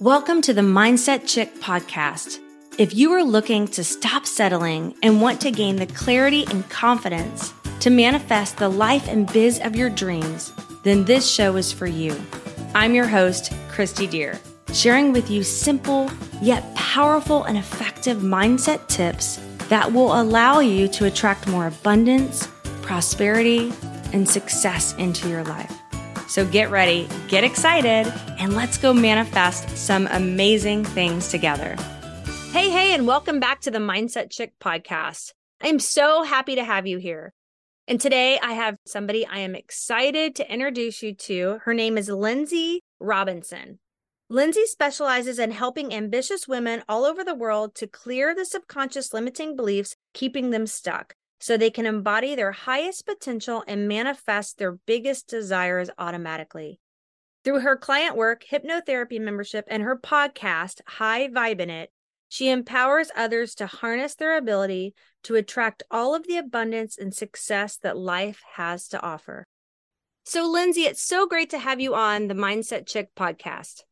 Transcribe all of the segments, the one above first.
Welcome to the Mindset Chick podcast. If you are looking to stop settling and want to gain the clarity and confidence to manifest the life and biz of your dreams, then this show is for you. I'm your host, Christy Deer, sharing with you simple yet powerful and effective mindset tips that will allow you to attract more abundance, prosperity, and success into your life. So get ready, get excited, and let's go manifest some amazing things together. Hey, hey, and welcome back to the Mindset Chick podcast. I'm so happy to have you here. And today I have somebody I am excited to introduce you to. Her name is Lynnsey Robinson. Lynnsey specializes in helping ambitious women all over the world to clear the subconscious limiting beliefs keeping them stuck so they can embody their highest potential and manifest their biggest desires automatically. Through her client work, hypnotherapy membership, and her podcast, High Vibe in It, she empowers others to harness their ability to attract all of the abundance and success that life has to offer. So, Lynnsey, it's so great to have you on the Mindset Chick podcast.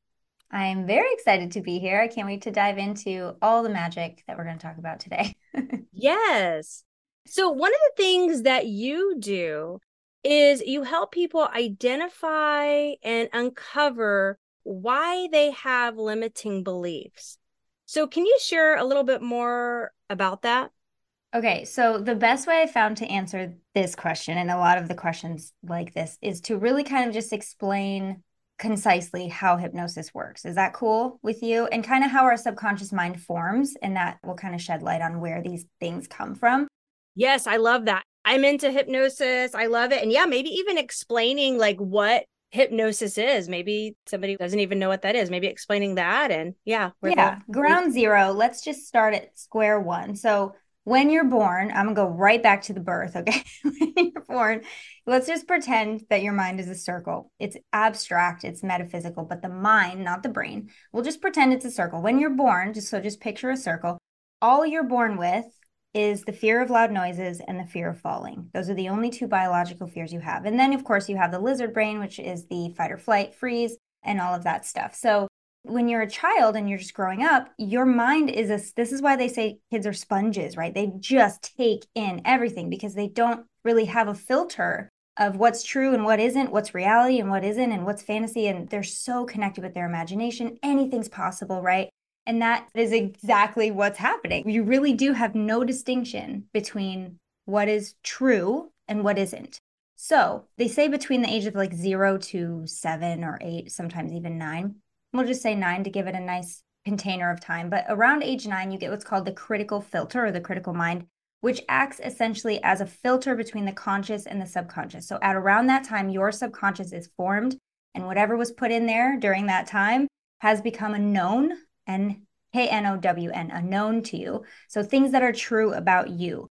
I'm very excited to be here. I can't wait to dive into all the magic that we're going to talk about today. yes. So, one of the things that you do is you help people identify and uncover why they have limiting beliefs. So, can you share a little bit more about that? Okay, so the best way I found to answer this question and a lot of the questions like this is to really kind of just explain concisely how hypnosis works. Is that cool with you? And kind of how our subconscious mind forms, and that will kind of shed light on where these things come from. Yes, I love that. I'm into hypnosis. I love it. And yeah, maybe even explaining like what hypnosis is. Maybe somebody doesn't even know what that is. Maybe explaining that. And yeah. Yeah. Ground zero. Let's just start at square one. So when you're born, I'm gonna go right back to the birth. Okay. when you're born, let's just pretend that your mind is a circle. It's abstract, it's metaphysical, but the mind, not the brain, we'll just pretend it's a circle. When you're born, just so just picture a circle. All you're born with is the fear of loud noises and the fear of falling. Those are the only two biological fears you have. And then, of course, you have the lizard brain, which is the fight or flight, freeze, and all of that stuff. So, when you're a child and you're just growing up, your mind is a, this is why they say kids are sponges, right? They just take in everything because they don't really have a filter of what's true and what isn't, what's reality and what isn't, and what's fantasy. And they're so connected with their imagination. Anything's possible, right? And that is exactly what's happening. You really do have no distinction between what is true and what isn't. So they say between the age of like zero to seven or eight, sometimes even nine. We'll just say nine to give it a nice container of time. But around age nine, you get what's called the critical filter or the critical mind, which acts essentially as a filter between the conscious and the subconscious. So at around that time, your subconscious is formed, and whatever was put in there during that time has become a known N K N O W N, a known to you. So things that are true about you.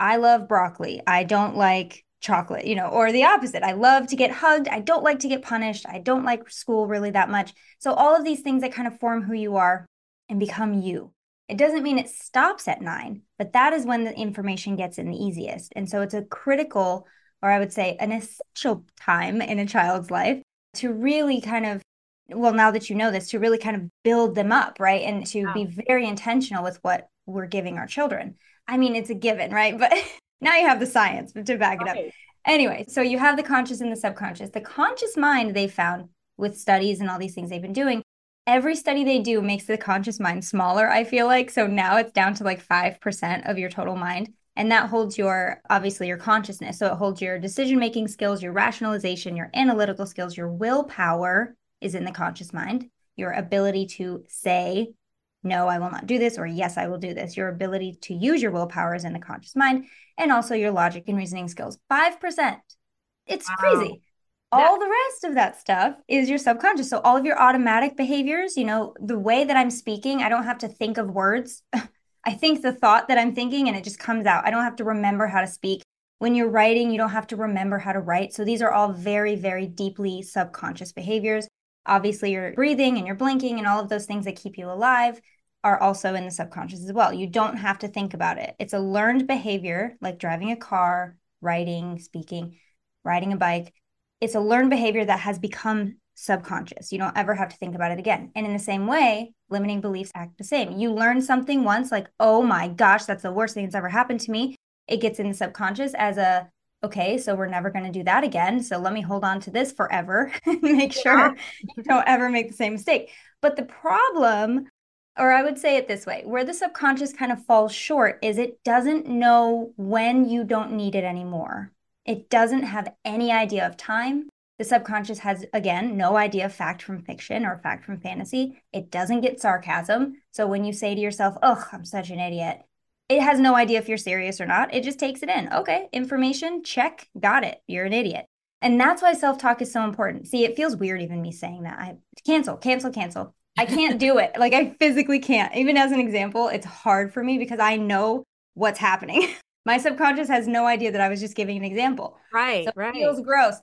I love broccoli. I don't like chocolate, you know, or the opposite. I love to get hugged. I don't like to get punished. I don't like school really that much. So all of these things that kind of form who you are and become you. It doesn't mean it stops at nine, but that is when the information gets in the easiest. And so it's a critical, or I would say an essential time in a child's life to really kind of well now that you know this to really kind of build them up right? And to wow. be very intentional with what we're giving our children. I mean it's a given right? But now you have the science to back it up. Anyway so you have the conscious and the subconscious. The conscious mind they found with studies and all these things they've been doing every study they do makes the conscious mind smaller i feel like. So now it's down to like 5% of your total mind and that holds your obviously your consciousness. So it holds your decision making skills your rationalization your analytical skills your willpower is in the conscious mind. Your ability to say, no, I will not do this, or yes, I will do this. Your ability to use your willpower is in the conscious mind, and also your logic and reasoning skills. 5%. It's wow. crazy. All the rest of that stuff is your subconscious. So, all of your automatic behaviors, you know, the way that I'm speaking, I don't have to think of words. I think the thought that I'm thinking and it just comes out. I don't have to remember how to speak. When you're writing, you don't have to remember how to write. So, these are all very, very deeply subconscious behaviors. Obviously, your breathing and your blinking and all of those things that keep you alive are also in the subconscious as well. You don't have to think about it. It's a learned behavior like driving a car, writing, speaking, riding a bike. It's a learned behavior that has become subconscious. You don't ever have to think about it again. And in the same way, limiting beliefs act the same. You learn something once, like, oh my gosh, that's the worst thing that's ever happened to me. It gets in the subconscious as a, okay, so we're never going to do that again. So let me hold on to this forever and make sure you don't ever make the same mistake. But the problem, or I would say it this way, where the subconscious kind of falls short is it doesn't know when you don't need it anymore. It doesn't have any idea of time. The subconscious has, again, no idea of fact from fiction or fact from fantasy. It doesn't get sarcasm. So when you say to yourself, oh, I'm such an idiot, it has no idea if you're serious or not. It just takes it in. Okay, information, check, got it. You're an idiot. And that's why self talk is so important. See, it feels weird even me saying that. I cancel, cancel, cancel. I can't do it. Like I physically can't. Even as an example, it's hard for me because I know what's happening. My subconscious has no idea that I was just giving an example. Right, so right. It feels gross.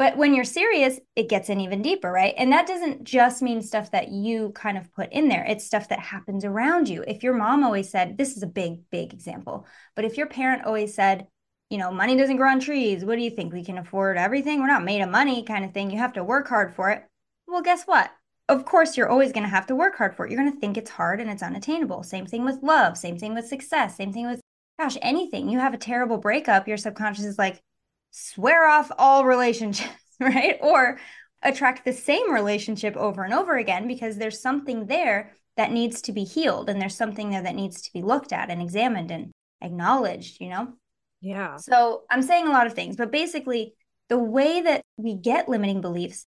But when you're serious, it gets in even deeper, right? And that doesn't just mean stuff that you kind of put in there. It's stuff that happens around you. If your mom always said, this is a big, big example, but if your parent always said, you know, money doesn't grow on trees, what do you think? We can afford everything? We're not made of money, kind of thing. You have to work hard for it. Well, guess what? Of course, you're always going to have to work hard for it. You're going to think it's hard and it's unattainable. Same thing with love, same thing with success, same thing with, gosh, anything. You have a terrible breakup, your subconscious is like, swear off all relationships, right? Or attract the same relationship over and over again because there's something there that needs to be healed and there's something there that needs to be looked at and examined and acknowledged, you know? Yeah. So I'm saying a lot of things, but basically, the way that we get limiting beliefs,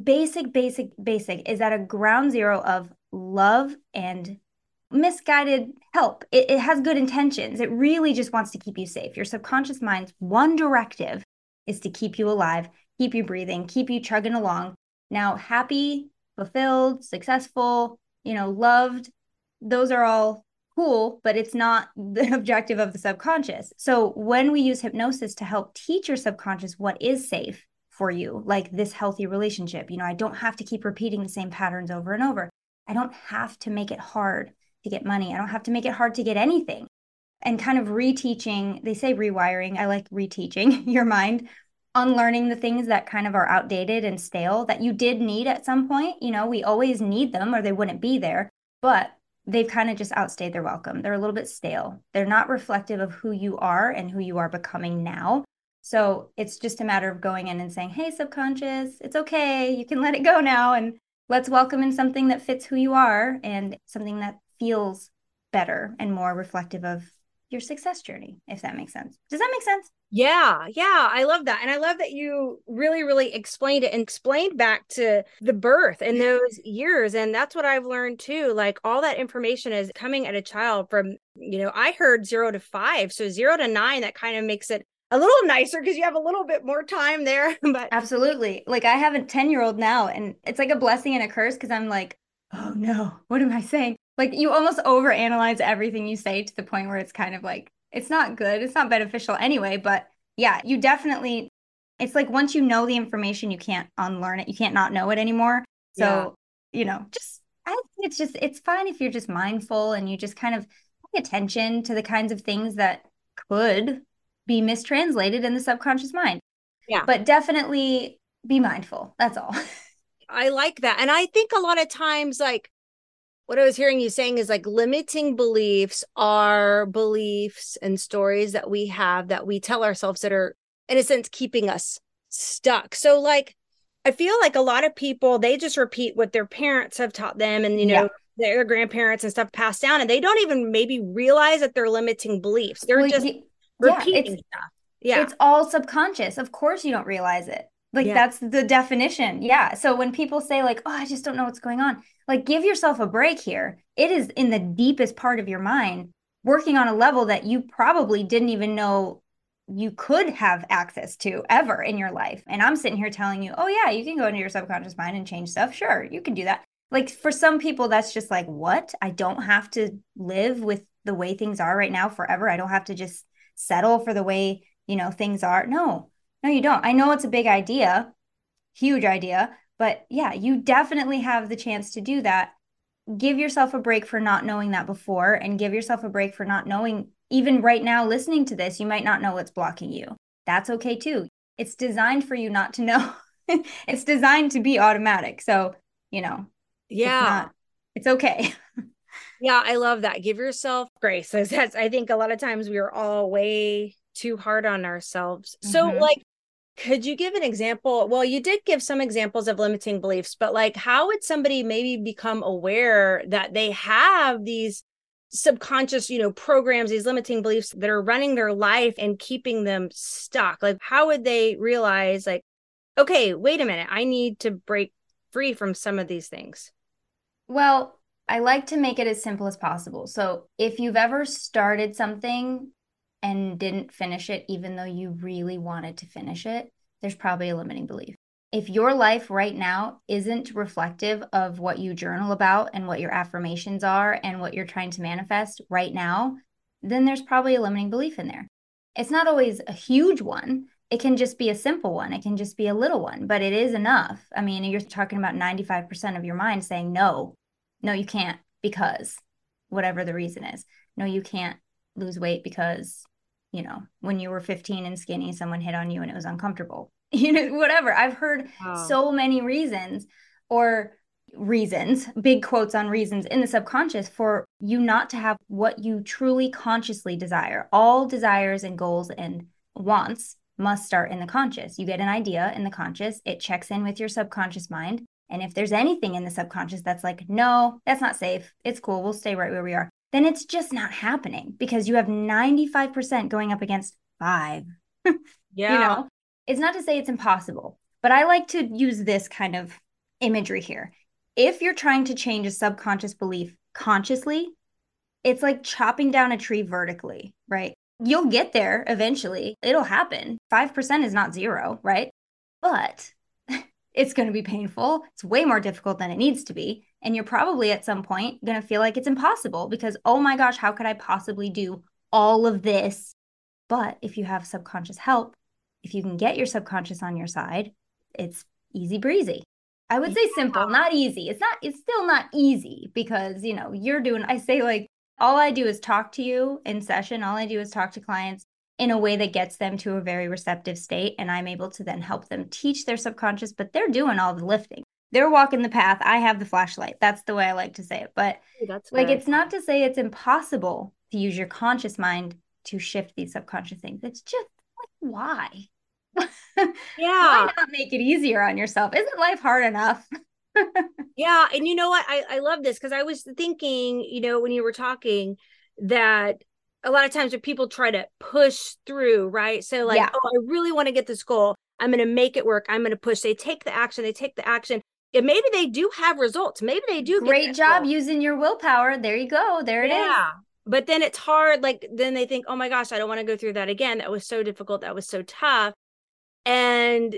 basic, basic, basic, is at a ground zero of love and misguided help. It, it has good intentions. It really just wants to keep you safe. Your subconscious mind's one directive is to keep you alive, keep you breathing, keep you chugging along. Now, happy, fulfilled, successful, you know, loved, those are all cool, but it's not the objective of the subconscious. So when we use hypnosis to help teach your subconscious what is safe for you, like this healthy relationship, you know, I don't have to keep repeating the same patterns over and over. I don't have to make it hard to get money. I don't have to make it hard to get anything. And kind of reteaching, they say rewiring, I like reteaching your mind, unlearning the things that kind of are outdated and stale that you did need at some point. You know, we always need them or they wouldn't be there, but they've kind of just outstayed their welcome. They're a little bit stale. They're not reflective of who you are and who you are becoming now. So it's just a matter of going in and saying, hey, subconscious, it's okay. You can let it go now. And let's welcome in something that fits who you are and something that feels better and more reflective of your success journey, if that makes sense. Does that make sense? Yeah, yeah, I love that. And I love that you really, really explained it and explained back to the birth and those years. And that's what I've learned too. Like all that information is coming at a child from, you know, I heard zero to five. So zero to nine, that kind of makes it a little nicer because you have a little bit more time there. but absolutely. Like I have a 10 year old now, and it's like a blessing and a curse because I'm like, oh no, what am I saying? Like you almost overanalyze everything you say to the point where it's kind of like it's not good. It's not beneficial anyway, but yeah, you definitely it's like once you know the information, you can't unlearn it. You can't not know it anymore. So, yeah. you know, just I think it's just it's fine if you're just mindful and you just kind of pay attention to the kinds of things that could be mistranslated in the subconscious mind. Yeah. But definitely be mindful. That's all. I like that. And I think a lot of times like what I was hearing you saying is like limiting beliefs are beliefs and stories that we have that we tell ourselves that are, in a sense, keeping us stuck. So, like, I feel like a lot of people, they just repeat what their parents have taught them and, you know, yeah. their grandparents and stuff passed down, and they don't even maybe realize that they're limiting beliefs. They're well, just yeah, repeating stuff. Yeah. It's all subconscious. Of course, you don't realize it. Like yeah. that's the definition. Yeah. So when people say like, "Oh, I just don't know what's going on." Like give yourself a break here. It is in the deepest part of your mind working on a level that you probably didn't even know you could have access to ever in your life. And I'm sitting here telling you, "Oh yeah, you can go into your subconscious mind and change stuff." Sure, you can do that. Like for some people that's just like, "What? I don't have to live with the way things are right now forever. I don't have to just settle for the way, you know, things are." No no, you don't. I know it's a big idea, huge idea, but yeah, you definitely have the chance to do that. Give yourself a break for not knowing that before and give yourself a break for not knowing even right now listening to this, you might not know what's blocking you. That's okay too. It's designed for you not to know. it's designed to be automatic. So, you know, yeah. It's, not, it's okay. yeah, I love that. Give yourself grace. That's I think a lot of times we are all way too hard on ourselves. So mm-hmm. like could you give an example? Well, you did give some examples of limiting beliefs, but like how would somebody maybe become aware that they have these subconscious, you know, programs, these limiting beliefs that are running their life and keeping them stuck? Like how would they realize like okay, wait a minute, I need to break free from some of these things? Well, I like to make it as simple as possible. So, if you've ever started something and didn't finish it, even though you really wanted to finish it, there's probably a limiting belief. If your life right now isn't reflective of what you journal about and what your affirmations are and what you're trying to manifest right now, then there's probably a limiting belief in there. It's not always a huge one. It can just be a simple one. It can just be a little one, but it is enough. I mean, you're talking about 95% of your mind saying, no, no, you can't because whatever the reason is. No, you can't lose weight because you know, when you were 15 and skinny, someone hit on you and it was uncomfortable. You know, whatever. I've heard wow. so many reasons or reasons, big quotes on reasons in the subconscious for you not to have what you truly consciously desire. All desires and goals and wants must start in the conscious. You get an idea in the conscious, it checks in with your subconscious mind. And if there's anything in the subconscious that's like, no, that's not safe, it's cool, we'll stay right where we are, then it's just not happening because you have 95% going up against five. yeah. You know, it's not to say it's impossible, but I like to use this kind of imagery here. If you're trying to change a subconscious belief consciously, it's like chopping down a tree vertically, right? You'll get there eventually. It'll happen. 5% is not zero, right? But it's going to be painful. It's way more difficult than it needs to be. And you're probably at some point going to feel like it's impossible because, oh my gosh, how could I possibly do all of this? But if you have subconscious help, if you can get your subconscious on your side, it's easy breezy. I would say simple, not easy. It's not, it's still not easy because, you know, you're doing, I say like, all I do is talk to you in session. All I do is talk to clients in a way that gets them to a very receptive state. And I'm able to then help them teach their subconscious, but they're doing all the lifting they're walking the path. I have the flashlight. That's the way I like to say it. But That's like, it's not to say it's impossible to use your conscious mind to shift these subconscious things. It's just like, why? Yeah. why not make it easier on yourself? Isn't life hard enough? yeah. And you know what? I, I love this because I was thinking, you know, when you were talking that a lot of times when people try to push through, right? So, like, yeah. oh, I really want to get this goal. I'm going to make it work. I'm going to push. They take the action. They take the action And maybe they do have results. Maybe they do. Great job using your willpower. There you go. There it yeah. is. yeah. But then it's hard. Like then they think, oh my gosh, I don't want to go through that again. That was so difficult. That was so tough. And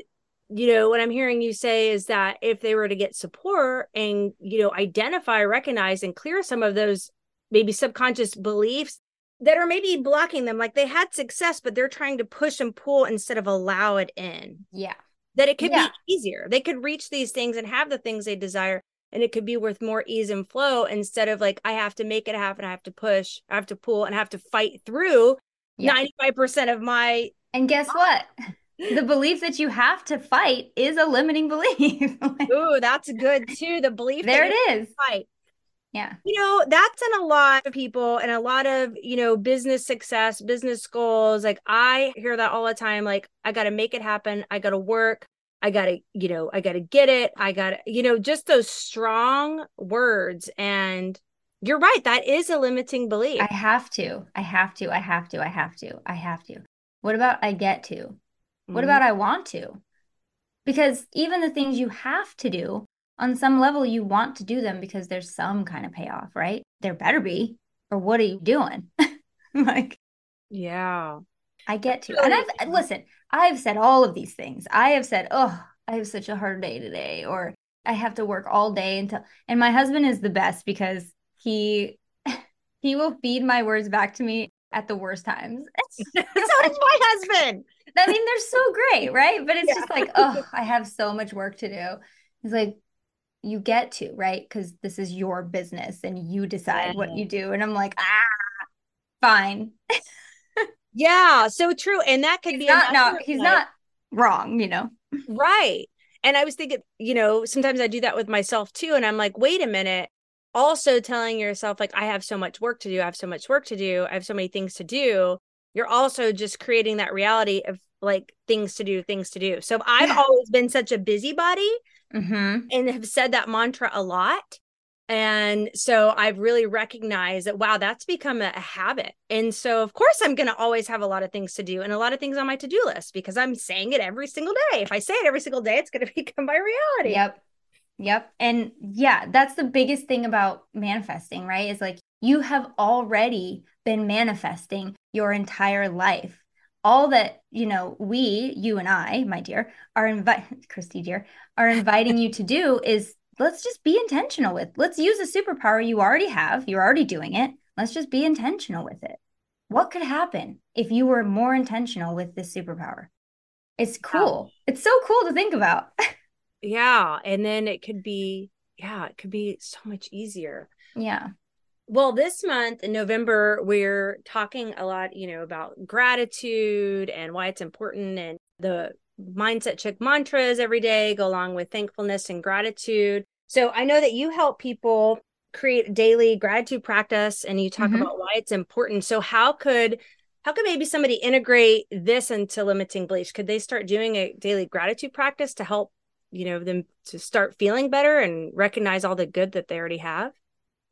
you know what I'm hearing you say is that if they were to get support and you know identify, recognize, and clear some of those maybe subconscious beliefs that are maybe blocking them, like they had success, but they're trying to push and pull instead of allow it in. Yeah that it could yeah. be easier. They could reach these things and have the things they desire and it could be with more ease and flow instead of like I have to make it happen, I have to push, I have to pull and I have to fight through yeah. 95% of my And guess what? the belief that you have to fight is a limiting belief. Ooh, that's good too. The belief there it is. Fight. Yeah. You know, that's in a lot of people and a lot of, you know, business success, business goals. Like I hear that all the time. Like, I got to make it happen. I got to work. I got to, you know, I got to get it. I got to, you know, just those strong words. And you're right. That is a limiting belief. I have to. I have to. I have to. I have to. I have to. What about I get to? What mm-hmm. about I want to? Because even the things you have to do on some level you want to do them because there's some kind of payoff, right? There better be. Or what are you doing? like Yeah. I get to. And I've listen, I've said all of these things. I have said, "Oh, I have such a hard day today," or "I have to work all day until." And my husband is the best because he he will feed my words back to me at the worst times. so does my husband. I mean, they're so great, right? But it's yeah. just like, oh, I have so much work to do. He's like, you get to, right? Because this is your business and you decide yeah. what you do. And I'm like, ah, fine. yeah, so true. And that could he's be not no, he's not wrong, you know. Right. And I was thinking, you know, sometimes I do that with myself too. And I'm like, wait a minute. Also telling yourself, like, I have so much work to do. I have so much work to do. I have so many things to do. You're also just creating that reality of like things to do, things to do. So I've always been such a busybody mm-hmm. and have said that mantra a lot. And so I've really recognized that, wow, that's become a, a habit. And so, of course, I'm going to always have a lot of things to do and a lot of things on my to do list because I'm saying it every single day. If I say it every single day, it's going to become my reality. Yep. Yep. And yeah, that's the biggest thing about manifesting, right? Is like you have already been manifesting your entire life. All that, you know, we, you and I, my dear, are invite Christy dear, are inviting you to do is let's just be intentional with. Let's use a superpower you already have. You're already doing it. Let's just be intentional with it. What could happen if you were more intentional with this superpower? It's cool. Wow. It's so cool to think about. yeah. And then it could be, yeah, it could be so much easier. Yeah. Well, this month in November, we're talking a lot, you know, about gratitude and why it's important and the Mindset Chick mantras every day go along with thankfulness and gratitude. So I know that you help people create daily gratitude practice and you talk mm-hmm. about why it's important. So how could how could maybe somebody integrate this into limiting beliefs? Could they start doing a daily gratitude practice to help, you know, them to start feeling better and recognize all the good that they already have?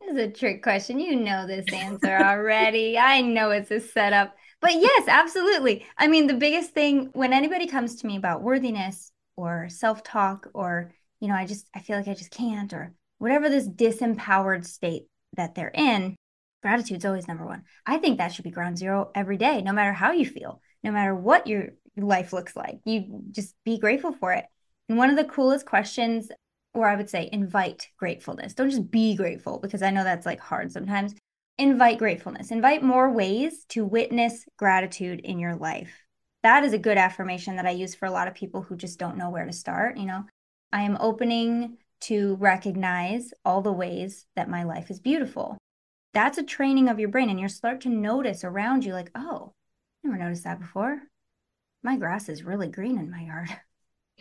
This is a trick question. You know this answer already. I know it's a setup. But yes, absolutely. I mean, the biggest thing when anybody comes to me about worthiness or self talk, or, you know, I just, I feel like I just can't, or whatever this disempowered state that they're in, gratitude's always number one. I think that should be ground zero every day, no matter how you feel, no matter what your life looks like. You just be grateful for it. And one of the coolest questions, or I would say invite gratefulness. Don't just be grateful because I know that's like hard sometimes invite gratefulness, invite more ways to witness gratitude in your life. That is a good affirmation that I use for a lot of people who just don't know where to start. You know, I am opening to recognize all the ways that my life is beautiful. That's a training of your brain, and you start to notice around you, like, oh, never noticed that before. My grass is really green in my yard.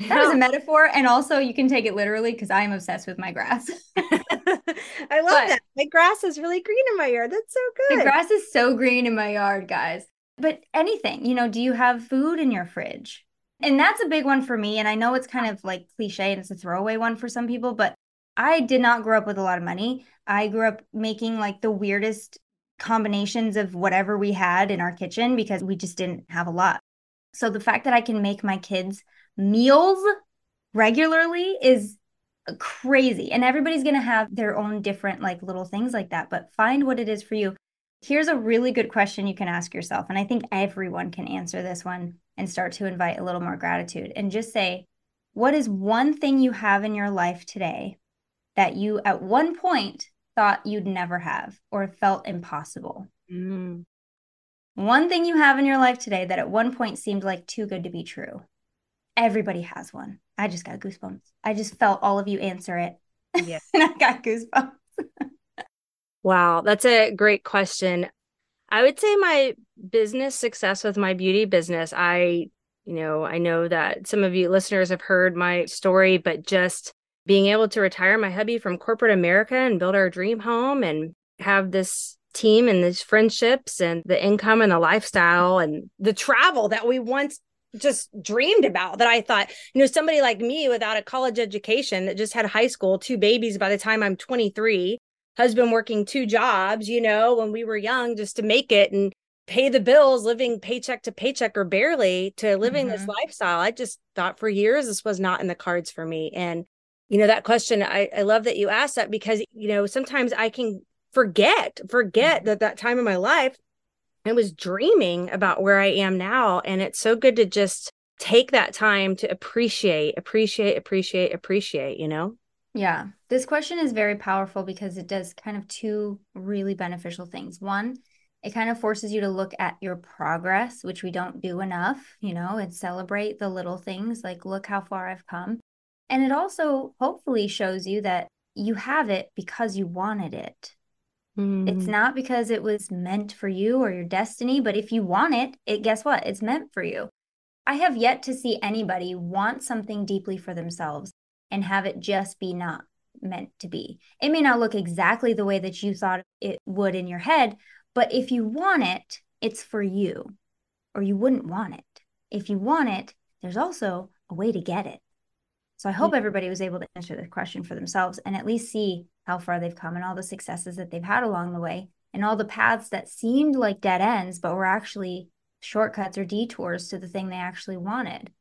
That was a metaphor. And also, you can take it literally because I am obsessed with my grass. I love but that. My grass is really green in my yard. That's so good. The grass is so green in my yard, guys. But anything, you know, do you have food in your fridge? And that's a big one for me. And I know it's kind of like cliche and it's a throwaway one for some people, but I did not grow up with a lot of money. I grew up making like the weirdest combinations of whatever we had in our kitchen because we just didn't have a lot. So the fact that I can make my kids meals regularly is crazy. And everybody's going to have their own different, like little things like that, but find what it is for you. Here's a really good question you can ask yourself. And I think everyone can answer this one and start to invite a little more gratitude and just say, what is one thing you have in your life today that you at one point thought you'd never have or felt impossible? Mm. One thing you have in your life today that at one point seemed like too good to be true. Everybody has one. I just got goosebumps. I just felt all of you answer it. Yeah. and I got goosebumps. wow, that's a great question. I would say my business success with my beauty business, I, you know, I know that some of you listeners have heard my story, but just being able to retire my hubby from corporate America and build our dream home and have this team and these friendships and the income and the lifestyle and the travel that we once just dreamed about that I thought, you know, somebody like me without a college education that just had high school, two babies by the time I'm 23, husband working two jobs, you know, when we were young just to make it and pay the bills, living paycheck to paycheck or barely to living mm-hmm. this lifestyle. I just thought for years this was not in the cards for me. And, you know, that question, I, I love that you asked that because, you know, sometimes I can forget, forget mm-hmm. that that time in my life I was dreaming about where I am now. And it's so good to just take that time to appreciate, appreciate, appreciate, appreciate, you know? Yeah. This question is very powerful because it does kind of two really beneficial things. One, it kind of forces you to look at your progress, which we don't do enough, you know, and celebrate the little things like, look how far I've come. And it also hopefully shows you that you have it because you wanted it. Mm. It's not because it was meant for you or your destiny, but if you want it, it guess what? It's meant for you. I have yet to see anybody want something deeply for themselves and have it just be not meant to be. It may not look exactly the way that you thought it would in your head, but if you want it, it's for you, or you wouldn't want it. If you want it, there's also a way to get it. So I hope everybody was able to answer the question for themselves and at least see how far they've come and all the successes that they've had along the way and all the paths that seemed like dead ends, but were actually shortcuts or detours to the thing they actually wanted.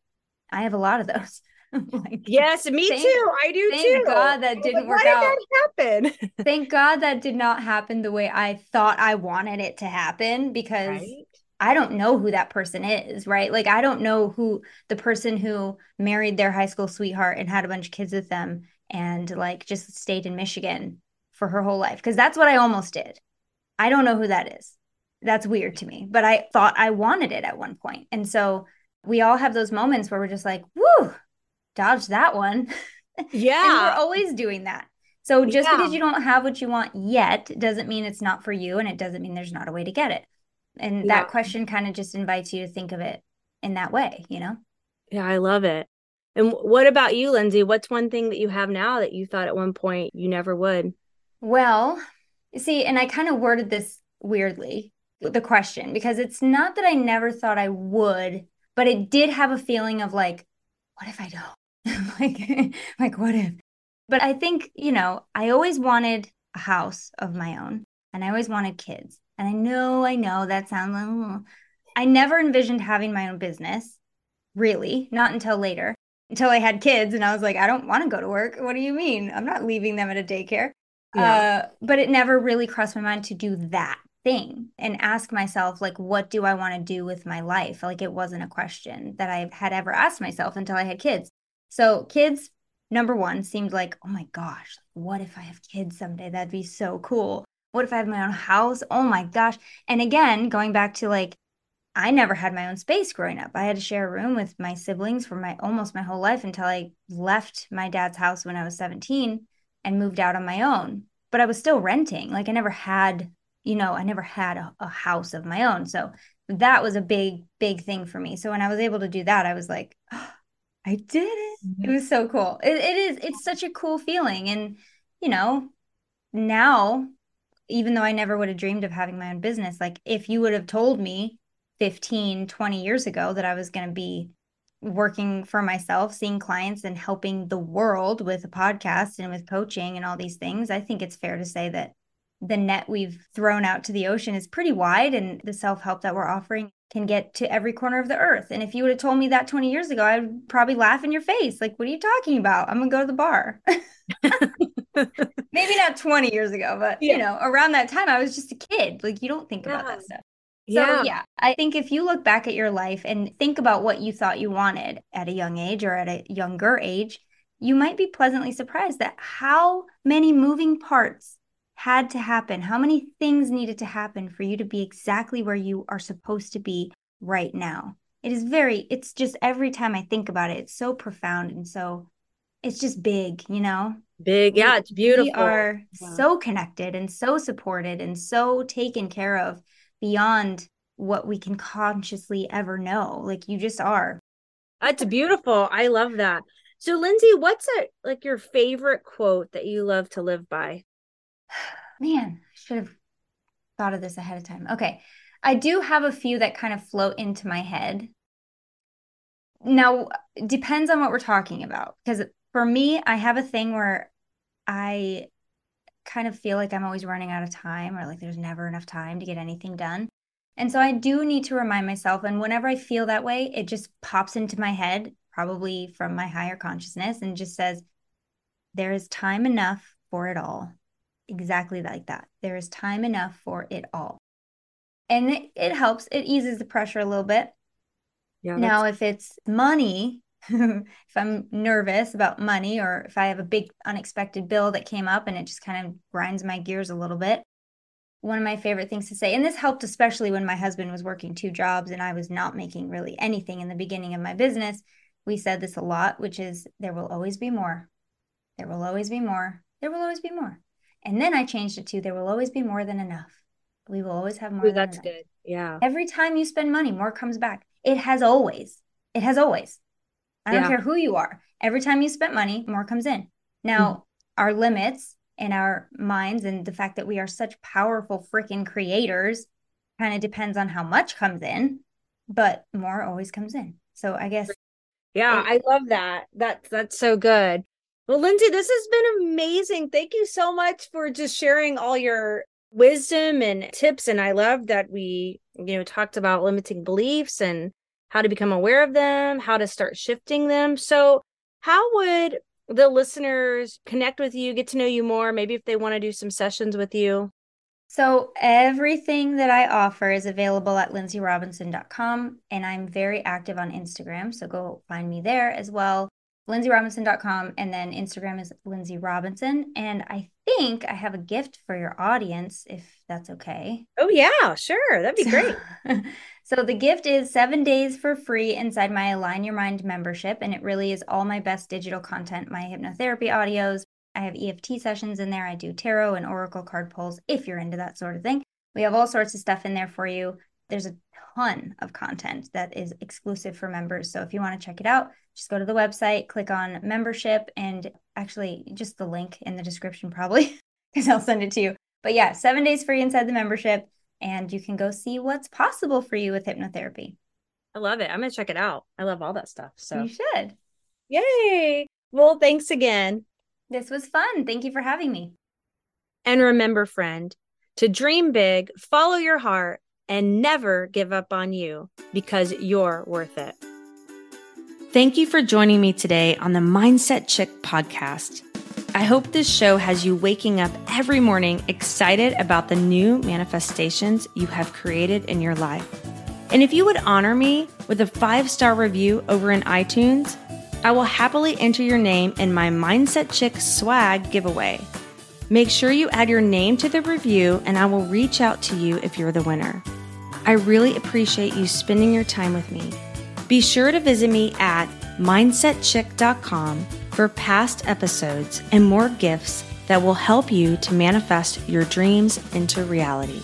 I have a lot of those. like, yes, me thank, too. I do thank too. Thank God that didn't work Why out. Did that happen? thank God that did not happen the way I thought I wanted it to happen because right? I don't know who that person is, right? Like I don't know who the person who married their high school sweetheart and had a bunch of kids with them and like just stayed in Michigan for her whole life because that's what I almost did. I don't know who that is. That's weird to me, but I thought I wanted it at one point. And so we all have those moments where we're just like, "Woo, dodge that one." Yeah. and we're always doing that. So just yeah. because you don't have what you want yet doesn't mean it's not for you and it doesn't mean there's not a way to get it. And yeah. that question kind of just invites you to think of it in that way, you know? Yeah, I love it. And what about you, Lynnsey? What's one thing that you have now that you thought at one point you never would? Well, you see, and I kind of worded this weirdly, the question, because it's not that I never thought I would, but it did have a feeling of like, what if I don't? like, like what if? But I think, you know, I always wanted a house of my own and I always wanted kids. And I know, I know that sounds I never envisioned having my own business, really, not until later, until I had kids. And I was like, I don't want to go to work. What do you mean? I'm not leaving them at a daycare. Yeah. Uh, but it never really crossed my mind to do that thing and ask myself, like, what do I want to do with my life? Like, it wasn't a question that I had ever asked myself until I had kids. So, kids, number one, seemed like, oh my gosh, what if I have kids someday? That'd be so cool. What if I have my own house? Oh my gosh. And again, going back to like, I never had my own space growing up. I had to share a room with my siblings for my almost my whole life until I left my dad's house when I was 17 and moved out on my own. But I was still renting. Like I never had, you know, I never had a, a house of my own. So that was a big, big thing for me. So when I was able to do that, I was like, oh, I did it. Mm-hmm. It was so cool. It, it is, it's such a cool feeling. And, you know, now even though I never would have dreamed of having my own business, like if you would have told me 15, 20 years ago that I was going to be working for myself, seeing clients and helping the world with a podcast and with coaching and all these things, I think it's fair to say that the net we've thrown out to the ocean is pretty wide and the self-help that we're offering can get to every corner of the earth. And if you would have told me that 20 years ago, I'd probably laugh in your face. Like, what are you talking about? I'm going to go to the bar. Maybe not 20 years ago, but yeah. you know, around that time, I was just a kid. Like, you don't think yeah. about that stuff. So, yeah. yeah, I think if you look back at your life and think about what you thought you wanted at a young age or at a younger age, you might be pleasantly surprised at how many moving parts had to happen, how many things needed to happen for you to be exactly where you are supposed to be right now. It is very, it's just every time I think about it, it's so profound and so, it's just big, you know? Big. Yeah, it's beautiful. We are yeah. so connected and so supported and so taken care of beyond what we can consciously ever know. Like you just are. That's beautiful. I love that. So Lynnsey, what's a like your favorite quote that you love to live by? Man, I should have thought of this ahead of time. Okay. I do have a few that kind of float into my head. Now, depends on what we're talking about because for me, I have a thing where I kind of feel like I'm always running out of time or like there's never enough time to get anything done. And so I do need to remind myself. And whenever I feel that way, it just pops into my head, probably from my higher consciousness, and just says, There is time enough for it all exactly like that. There is time enough for it all. And it, it helps, it eases the pressure a little bit. Yeah, now, if it's money, if I'm nervous about money or if I have a big unexpected bill that came up and it just kind of grinds my gears a little bit, one of my favorite things to say, and this helped especially when my husband was working two jobs and I was not making really anything in the beginning of my business. We said this a lot, which is there will always be more. There will always be more. There will always be more. And then I changed it to there will always be more than enough. We will always have more. Ooh, that's enough. good. Yeah. Every time you spend money, more comes back. It has always. It has always. I don't Yeah. care who you are. Every time you spend money, more comes in. Now, Mm-hmm. our limits in our minds and the fact that we are such powerful freaking creators kind of depends on how much comes in, but more always comes in. So I guess Yeah, It- I love that. That's that's so good. Well, Lynnsey, this has been amazing. Thank you so much for just sharing all your wisdom and tips. And I love that we, you know, talked about limiting beliefs and how to become aware of them, how to start shifting them. So, how would the listeners connect with you, get to know you more, maybe if they want to do some sessions with you? So everything that I offer is available at lynnseyrobinson.com and I'm very active on Instagram, so go find me there as well. lynnseyrobinson.com and then Instagram is Lynnsey Robinson and I think I have a gift for your audience if that's okay. Oh, yeah, sure. That'd be great. So, the gift is 7 days for free inside my Align Your Mind membership and it really is all my best digital content, my hypnotherapy audios, I have EFT sessions in there. I do tarot and oracle card pulls if you're into that sort of thing. We have all sorts of stuff in there for you. There's a ton of content that is exclusive for members. So if you want to check it out, just go to the website, click on membership, and actually just the link in the description, probably, because I'll send it to you. But yeah, seven days free inside the membership, and you can go see what's possible for you with hypnotherapy. I love it. I'm going to check it out. I love all that stuff. So, You should. yay. Well, thanks again. This was fun. Thank you for having me. And remember, friend, to dream big, follow your heart, and never give up on you because you're worth it. Thank you for joining me today on the Mindset Chick podcast. I hope this show has you waking up every morning excited about the new manifestations you have created in your life. And if you would honor me with a five star review over in iTunes, I will happily enter your name in my Mindset Chick swag giveaway. Make sure you add your name to the review, and I will reach out to you if you're the winner. I really appreciate you spending your time with me. Be sure to visit me at mindsetchick.com for past episodes and more gifts that will help you to manifest your dreams into reality.